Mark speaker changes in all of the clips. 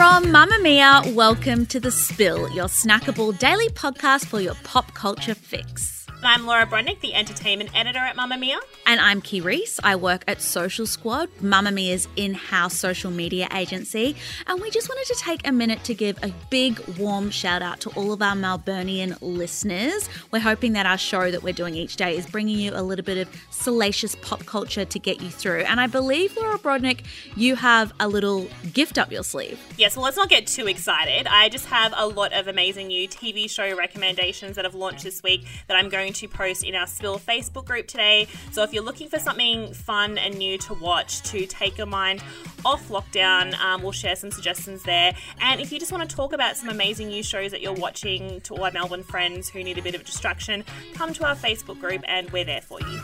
Speaker 1: From Mamamia, welcome to The Spill, your snackable daily podcast for your pop culture fix.
Speaker 2: I'm Laura Brodnik, the entertainment editor at Mamamia.
Speaker 1: And I'm Kee Reece. I work at Social Squad, Mamamia's in house social media agency. And we just wanted to take a minute to give a big, warm shout out to all of our Melburnian listeners. We're hoping that our show that we're doing each day is bringing you a little bit of salacious pop culture to get you through. And I believe, Laura Brodnik, you have a little gift up your sleeve.
Speaker 2: Yes, well, let's not get too excited. I just have a lot of amazing new TV show recommendations that have launched this week that I'm going to post in our Spill Facebook group today. So if you're looking for something fun and new to watch to take your mind off lockdown, um, we'll share some suggestions there. And if you just want to talk about some amazing new shows that you're watching to all our Melbourne friends who need a bit of distraction, come to our Facebook group and we're there for you.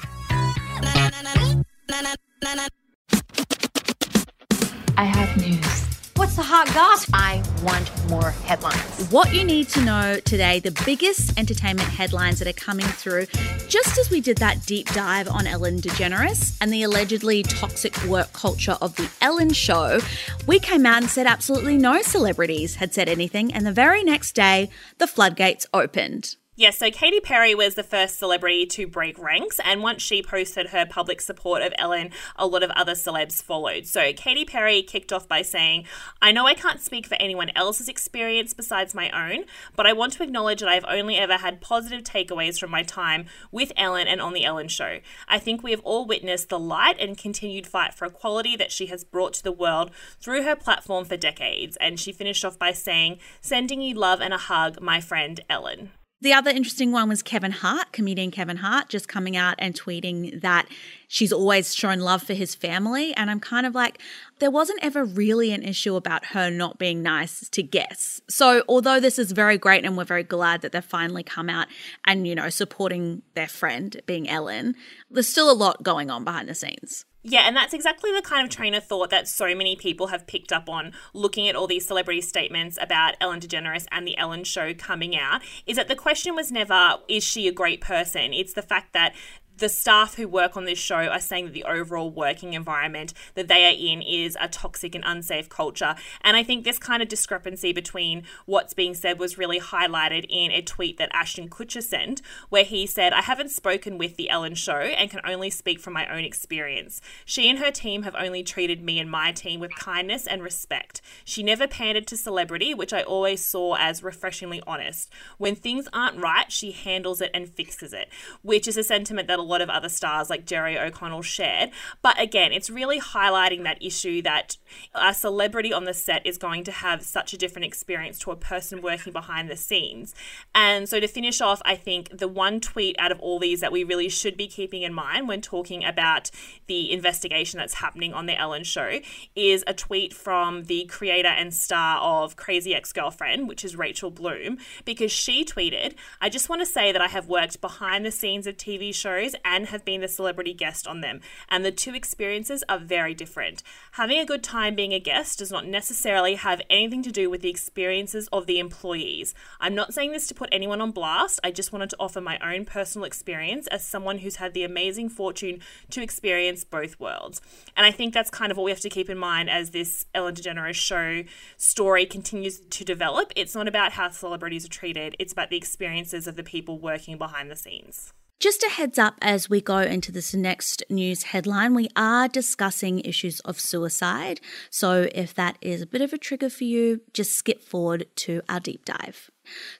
Speaker 3: I have news.
Speaker 4: What's the hot gossip?
Speaker 3: I want more headlines.
Speaker 1: What you need to know today, the biggest entertainment headlines that are coming through, just as we did that deep dive on Ellen DeGeneres and the allegedly toxic work culture of The Ellen Show, we came out and said absolutely no celebrities had said anything, and the very next day, the floodgates opened.
Speaker 2: Yes, so Katy Perry was the first celebrity to break ranks, and once she posted her public support of Ellen, a lot of other celebs followed. So Katy Perry kicked off by saying, I know I can't speak for anyone else's experience besides my own, but I want to acknowledge that I've only ever had positive takeaways from my time with Ellen and on The Ellen Show. I think we have all witnessed the light and continued fight for equality that she has brought to the world through her platform for decades. And she finished off by saying, Sending you love and a hug, my friend Ellen.
Speaker 1: The other interesting one was Kevin Hart, comedian Kevin Hart, just coming out and tweeting that she's always shown love for his family. And I'm kind of like, there wasn't ever really an issue about her not being nice to guests. So, although this is very great and we're very glad that they've finally come out and, you know, supporting their friend being Ellen, there's still a lot going on behind the scenes.
Speaker 2: Yeah, and that's exactly the kind of train of thought that so many people have picked up on looking at all these celebrity statements about Ellen DeGeneres and the Ellen show coming out is that the question was never is she a great person? It's the fact that the staff who work on this show are saying that the overall working environment that they are in is a toxic and unsafe culture. And I think this kind of discrepancy between what's being said was really highlighted in a tweet that Ashton Kutcher sent, where he said, I haven't spoken with The Ellen Show and can only speak from my own experience. She and her team have only treated me and my team with kindness and respect. She never pandered to celebrity, which I always saw as refreshingly honest. When things aren't right, she handles it and fixes it, which is a sentiment that lot of other stars like Jerry O'Connell shared. But again, it's really highlighting that issue that a celebrity on the set is going to have such a different experience to a person working behind the scenes. And so to finish off, I think the one tweet out of all these that we really should be keeping in mind when talking about the investigation that's happening on the Ellen show is a tweet from the creator and star of Crazy Ex-Girlfriend, which is Rachel Bloom, because she tweeted, I just want to say that I have worked behind the scenes of TV shows and have been the celebrity guest on them, and the two experiences are very different. Having a good time being a guest does not necessarily have anything to do with the experiences of the employees. I'm not saying this to put anyone on blast, I just wanted to offer my own personal experience as someone who's had the amazing fortune to experience both worlds. And I think that's kind of what we have to keep in mind as this Ellen DeGeneres show story continues to develop. It's not about how celebrities are treated, it's about the experiences of the people working behind the scenes.
Speaker 1: Just a heads up as we go into this next news headline, we are discussing issues of suicide. So if that is a bit of a trigger for you, just skip forward to our deep dive.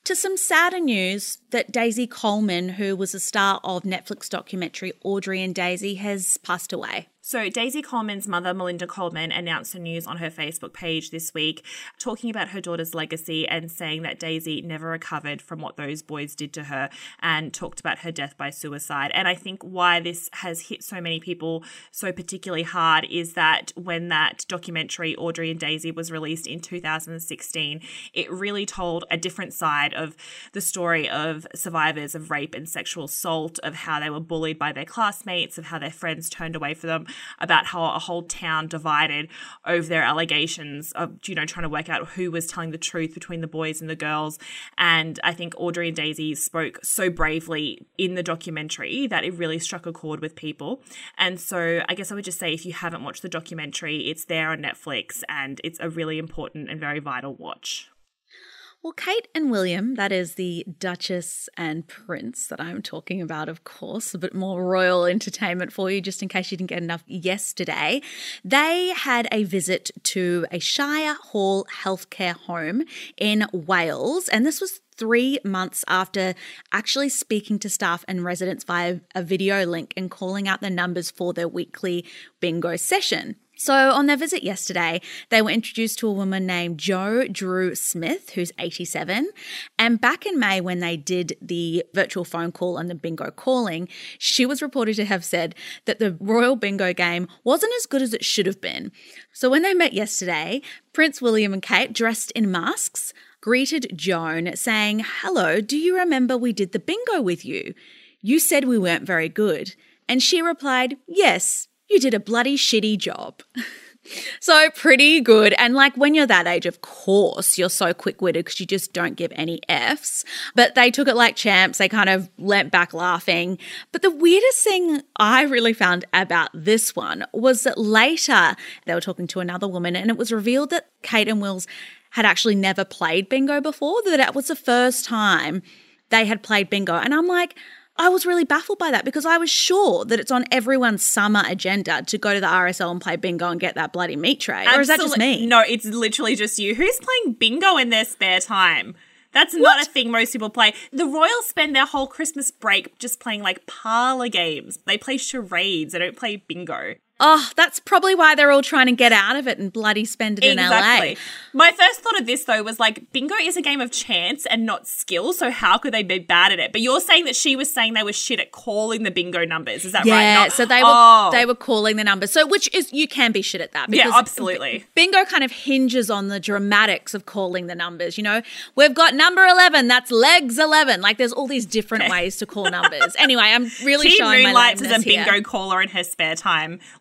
Speaker 1: To some sadder news that Daisy Coleman, who was a star of Netflix documentary Audrey and Daisy, has passed away.
Speaker 2: So, Daisy Coleman's mother, Melinda Coleman, announced the news on her Facebook page this week, talking about her daughter's legacy and saying that Daisy never recovered from what those boys did to her and talked about her death by suicide. And I think why this has hit so many people so particularly hard is that when that documentary, Audrey and Daisy, was released in 2016, it really told a different side of the story of survivors of rape and sexual assault, of how they were bullied by their classmates, of how their friends turned away from them about how a whole town divided over their allegations of, you know, trying to work out who was telling the truth between the boys and the girls. And I think Audrey and Daisy spoke so bravely in the documentary that it really struck a chord with people. And so I guess I would just say if you haven't watched the documentary, it's there on Netflix and it's a really important and very vital watch.
Speaker 1: Well, Kate and William, that is the Duchess and Prince that I'm talking about, of course, a bit more royal entertainment for you, just in case you didn't get enough yesterday. They had a visit to a Shire Hall healthcare home in Wales, and this was three months after actually speaking to staff and residents via a video link and calling out the numbers for their weekly bingo session. So, on their visit yesterday, they were introduced to a woman named Jo Drew Smith, who's 87. And back in May, when they did the virtual phone call and the bingo calling, she was reported to have said that the Royal Bingo game wasn't as good as it should have been. So, when they met yesterday, Prince William and Kate, dressed in masks, greeted Joan, saying, Hello, do you remember we did the bingo with you? You said we weren't very good. And she replied, Yes, you did a bloody shitty job. so pretty good. And like when you're that age, of course, you're so quick witted because you just don't give any F's. But they took it like champs. They kind of leant back laughing. But the weirdest thing I really found about this one was that later they were talking to another woman and it was revealed that Kate and Wills had actually never played bingo before, that it was the first time they had played bingo. And I'm like, I was really baffled by that because I was sure that it's on everyone's summer agenda to go to the RSL and play bingo and get that bloody meat tray. Absolutely. Or is that just me?
Speaker 2: No, it's literally just you. Who's playing bingo in their spare time? That's not what? a thing most people play. The Royals spend their whole Christmas break just playing like parlor games. They play charades. They don't play bingo.
Speaker 1: Oh, that's probably why they're all trying to get out of it and bloody spend it exactly. in LA. Exactly.
Speaker 2: My first thought of this though was like bingo is a game of chance and not skill, so how could they be bad at it? But you're saying that she was saying they were shit at calling the bingo numbers. Is that
Speaker 1: yeah,
Speaker 2: right?
Speaker 1: Yeah, so they were oh. they were calling the numbers. So which is you can be shit at that
Speaker 2: Yeah, absolutely.
Speaker 1: bingo kind of hinges on the dramatics of calling the numbers, you know? We've got number 11, that's legs 11. Like there's all these different okay. ways to call numbers. anyway, I'm really
Speaker 2: she
Speaker 1: showing
Speaker 2: moonlights
Speaker 1: as
Speaker 2: a bingo
Speaker 1: here.
Speaker 2: caller in her spare time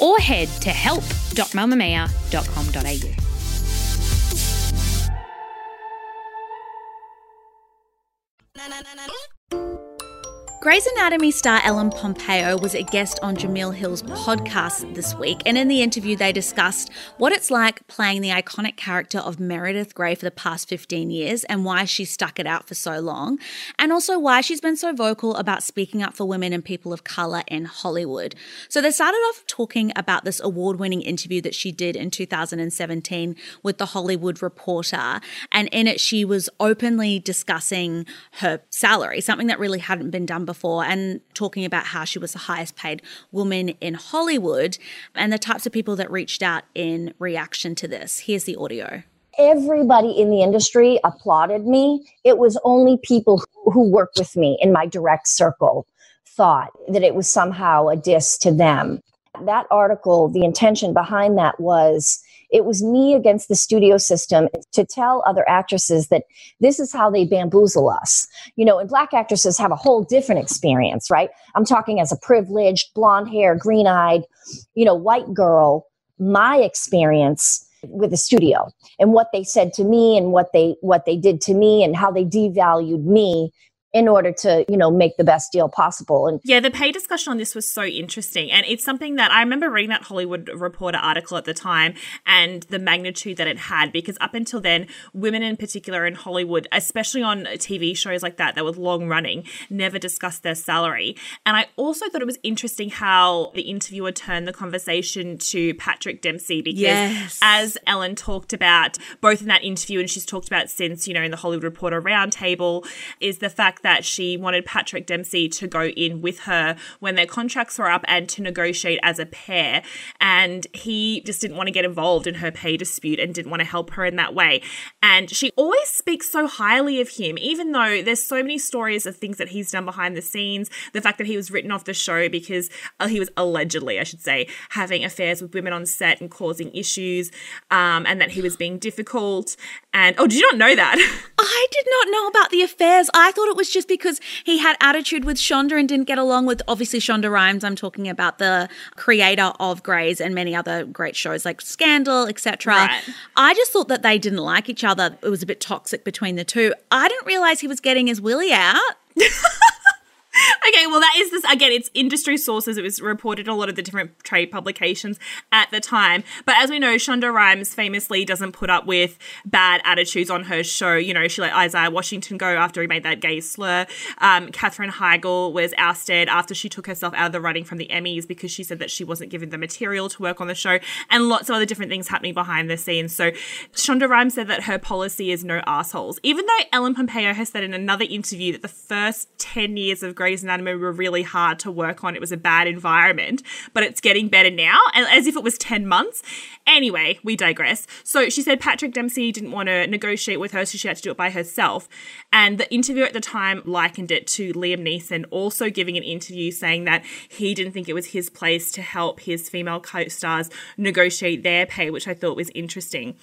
Speaker 5: or head to help.mamamia.com.au.
Speaker 1: Grey's Anatomy star Ellen Pompeo was a guest on Jemele Hill's podcast this week, and in the interview, they discussed what it's like playing the iconic character of Meredith Grey for the past 15 years and why she stuck it out for so long, and also why she's been so vocal about speaking up for women and people of colour in Hollywood. So they started off talking about this award winning interview that she did in 2017 with The Hollywood Reporter, and in it, she was openly discussing her salary, something that really hadn't been done before before and talking about how she was the highest paid woman in Hollywood and the types of people that reached out in reaction to this. Here's the audio.
Speaker 6: Everybody in the industry applauded me. It was only people who work with me in my direct circle thought that it was somehow a diss to them. That article, the intention behind that was it was me against the studio system to tell other actresses that this is how they bamboozle us. You know, and black actresses have a whole different experience, right? I'm talking as a privileged, blonde hair, green eyed, you know, white girl. My experience with the studio and what they said to me and what they what they did to me and how they devalued me in order to, you know, make the best deal possible. And
Speaker 2: yeah, the pay discussion on this was so interesting. And it's something that I remember reading that Hollywood Reporter article at the time and the magnitude that it had, because up until then, women in particular in Hollywood, especially on TV shows like that, that were long running, never discussed their salary. And I also thought it was interesting how the interviewer turned the conversation to Patrick Dempsey, because
Speaker 1: Yes.
Speaker 2: as Ellen talked about, both in that interview and she's talked about since, you know, in the Hollywood Reporter roundtable, is the fact that she wanted Patrick Dempsey to go in with her when their contracts were up and to negotiate as a pair. And he just didn't want to get involved in her pay dispute and didn't want to help her in that way. And she always speaks so highly of him, even though there's so many stories of things that he's done behind the scenes. The fact that he was written off the show because uh, he was allegedly, I should say, having affairs with women on set and causing issues, um, and that he was being difficult. And oh, did you not know that?
Speaker 1: I did not know about the affairs. I thought it was just because he had attitude with Shonda and didn't get along with obviously Shonda Rhimes. I'm talking about the creator of Grey's and many other great shows like Scandal, etc.
Speaker 2: Right.
Speaker 1: I just thought that they didn't like each other. It was a bit toxic between the two. I didn't realize he was getting his willy out.
Speaker 2: Okay, well, that is this again. It's industry sources. It was reported in a lot of the different trade publications at the time. But as we know, Shonda Rhimes famously doesn't put up with bad attitudes on her show. You know, she let Isaiah Washington go after he made that gay slur. Um, Heigl was ousted after she took herself out of the running from the Emmys because she said that she wasn't given the material to work on the show, and lots of other different things happening behind the scenes. So Shonda Rhimes said that her policy is no assholes. Even though Ellen Pompeo has said in another interview that the first 10 years of Grey's Anatomy were really hard to work on. It was a bad environment, but it's getting better now, as if it was 10 months. Anyway, we digress. So she said Patrick Dempsey didn't want to negotiate with her, so she had to do it by herself. And the interviewer at the time likened it to Liam Neeson also giving an interview saying that he didn't think it was his place to help his female co stars negotiate their pay, which I thought was interesting.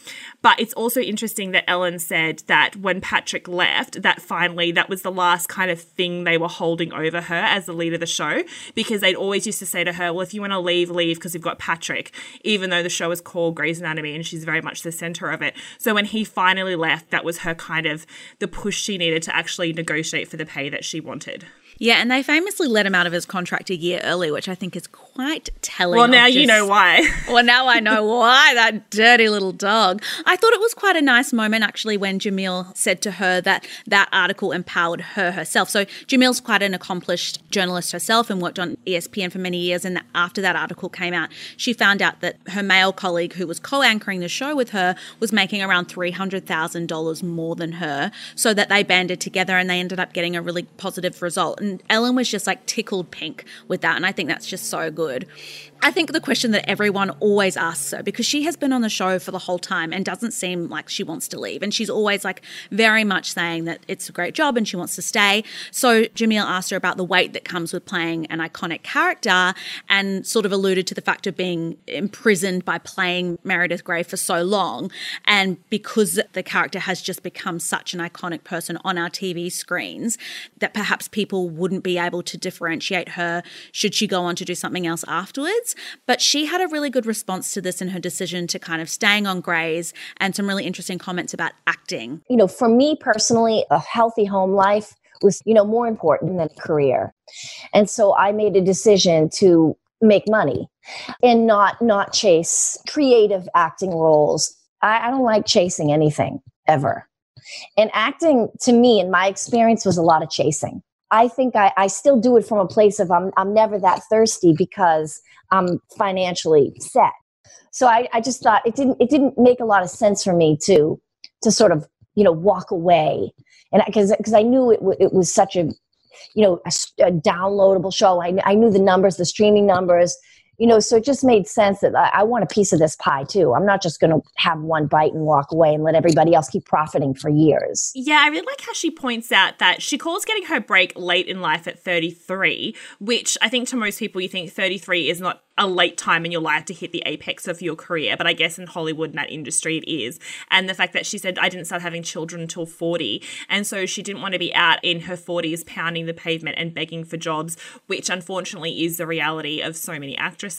Speaker 2: But it's also interesting that Ellen said that when Patrick left, that finally that was the last kind of thing they were holding over her as the lead of the show because they'd always used to say to her, Well, if you want to leave, leave because we've got Patrick, even though the show is called Grey's Anatomy and she's very much the center of it. So when he finally left, that was her kind of the push she needed to actually negotiate for the pay that she wanted.
Speaker 1: Yeah, and they famously let him out of his contract a year early, which I think is quite telling.
Speaker 2: Well, now you know why.
Speaker 1: Well, now I know why, that dirty little dog. I thought it was quite a nice moment actually when Jemele said to her that that article empowered her herself. So Jemele's quite an accomplished journalist herself and worked on ESPN for many years. And after that article came out, she found out that her male colleague who was co anchoring the show with her was making around $300,000 more than her. So that they banded together and they ended up getting a really positive result. And Ellen was just like tickled pink with that. And I think that's just so good. I think the question that everyone always asks her, because she has been on the show for the whole time and doesn't seem like she wants to leave. And she's always like very much saying that it's a great job and she wants to stay. So Jemele asked her about the weight that comes with playing an iconic character and sort of alluded to the fact of being imprisoned by playing Meredith Grey for so long. And because the character has just become such an iconic person on our TV screens, that perhaps people wouldn't be able to differentiate her should she go on to do something else afterwards. But she had a really good response to this in her decision to kind of staying on Grey's and some really interesting comments about acting.
Speaker 6: you know, for me personally, a healthy home life was, you know, more important than a career. And so I made a decision to make money and not not chase creative acting roles. I, I don't like chasing anything ever. And acting to me, in my experience, was a lot of chasing. I think I, I still do it from a place of I'm I'm never that thirsty because I'm financially set. So I, I just thought it didn't it didn't make a lot of sense for me to to sort of you know walk away and because because I knew it w- it was such a you know a, a downloadable show. I, I knew the numbers, the streaming numbers, you know, so it just made sense that I, want a piece of this pie too. I'm not just going to have one bite and walk away and let everybody else keep profiting for years.
Speaker 2: Yeah, I really like how she points out that she calls getting her break late in life at 33, which I think to most people you think 33 is not a late time in your life to hit the apex of your career, but I guess in Hollywood and that industry it is. And the fact that she said, I didn't start having children until 40. And so she didn't want to be out in her 40s pounding the pavement and begging for jobs, which unfortunately is the reality of so many actresses.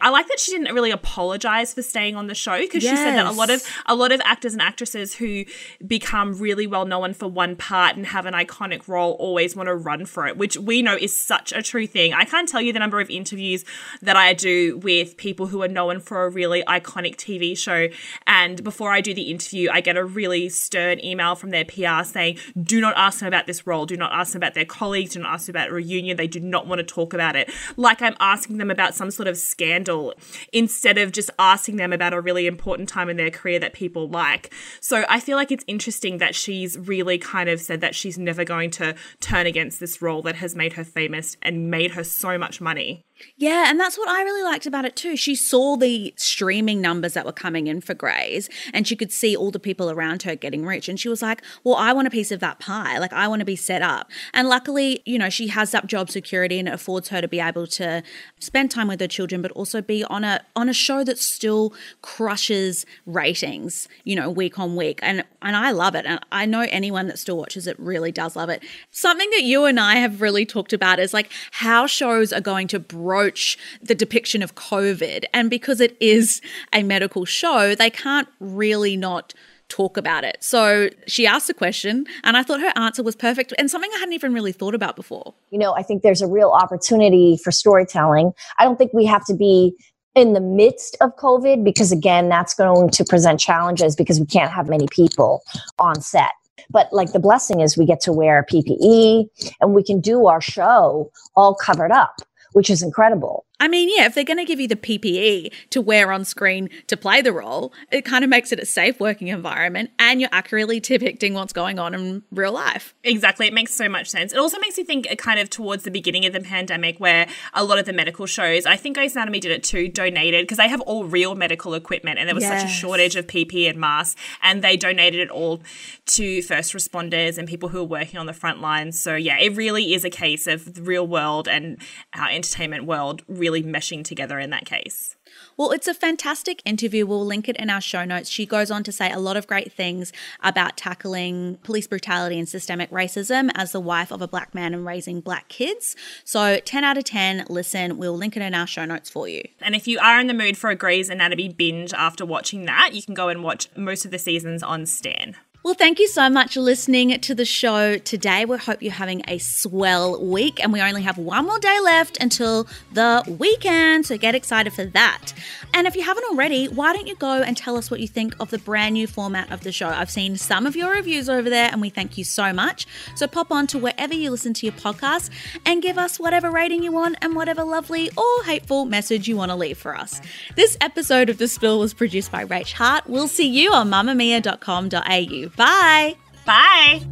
Speaker 2: I like that she didn't really apologize for staying on the show because yes. she said that a lot of a lot of actors and actresses who become really well known for one part and have an iconic role always want to run for it, which we know is such a true thing. I can't tell you the number of interviews that I do with people who are known for a really iconic TV show. And before I do the interview, I get a really stern email from their PR saying, do not ask them about this role. Do not ask them about their colleagues. Do not ask them about a reunion. They do not want to talk about it. Like I'm asking them about some sort of scandal instead of just asking them about a really important time in their career that people like. So I feel like it's interesting that she's really kind of said that she's never going to turn against this role that has made her famous and made her so much money.
Speaker 1: Yeah, and that's what I really liked about it too. She saw the streaming numbers that were coming in for Grey's and she could see all the people around her getting rich. And she was like, Well, I want a piece of that pie. Like, I want to be set up. And luckily, you know, she has that job security and it affords her to be able to spend time with her children, but also be on a on a show that still crushes ratings, you know, week on week. And and I love it. And I know anyone that still watches it really does love it. Something that you and I have really talked about is like how shows are going to broach the depiction of COVID. And because it is a medical show, they can't really not talk about it. So she asked a question, and I thought her answer was perfect and something I hadn't even really thought about before.
Speaker 6: You know, I think there's a real opportunity for storytelling. I don't think we have to be in the midst of COVID because, again, that's going to present challenges because we can't have many people on set. But like the blessing is we get to wear PPE and we can do our show all covered up, which is incredible.
Speaker 1: I mean, yeah, if they're going to give you the PPE to wear on screen to play the role, it kind of makes it a safe working environment and you're accurately depicting what's going on in real life.
Speaker 2: Exactly. It makes so much sense. It also makes you think uh, kind of towards the beginning of the pandemic where a lot of the medical shows, I think Grey's Anatomy did it too, donated because they have all real medical equipment and there was yes. such a shortage of PPE and masks and they donated it all to first responders and people who are working on the front lines. So yeah, it really is a case of the real world and our entertainment world really really meshing together in that case.
Speaker 1: Well, it's a fantastic interview. We'll link it in our show notes. She goes on to say a lot of great things about tackling police brutality and systemic racism as the wife of a black man and raising black kids. So, 10 out of 10, listen. We'll link it in our show notes for you.
Speaker 2: And if you are in the mood for a Grey's Anatomy binge after watching that, you can go and watch most of the seasons on Stan.
Speaker 1: Well, thank you so much for listening to the show today. We hope you're having a swell week, and we only have one more day left until the weekend, so get excited for that. And if you haven't already, why don't you go and tell us what you think of the brand new format of the show? I've seen some of your reviews over there, and we thank you so much. So pop on to wherever you listen to your podcast and give us whatever rating you want and whatever lovely or hateful message you want to leave for us. This episode of The Spill was produced by Rach Hart. We'll see you on mamamia.com.au. Bye.
Speaker 2: Bye.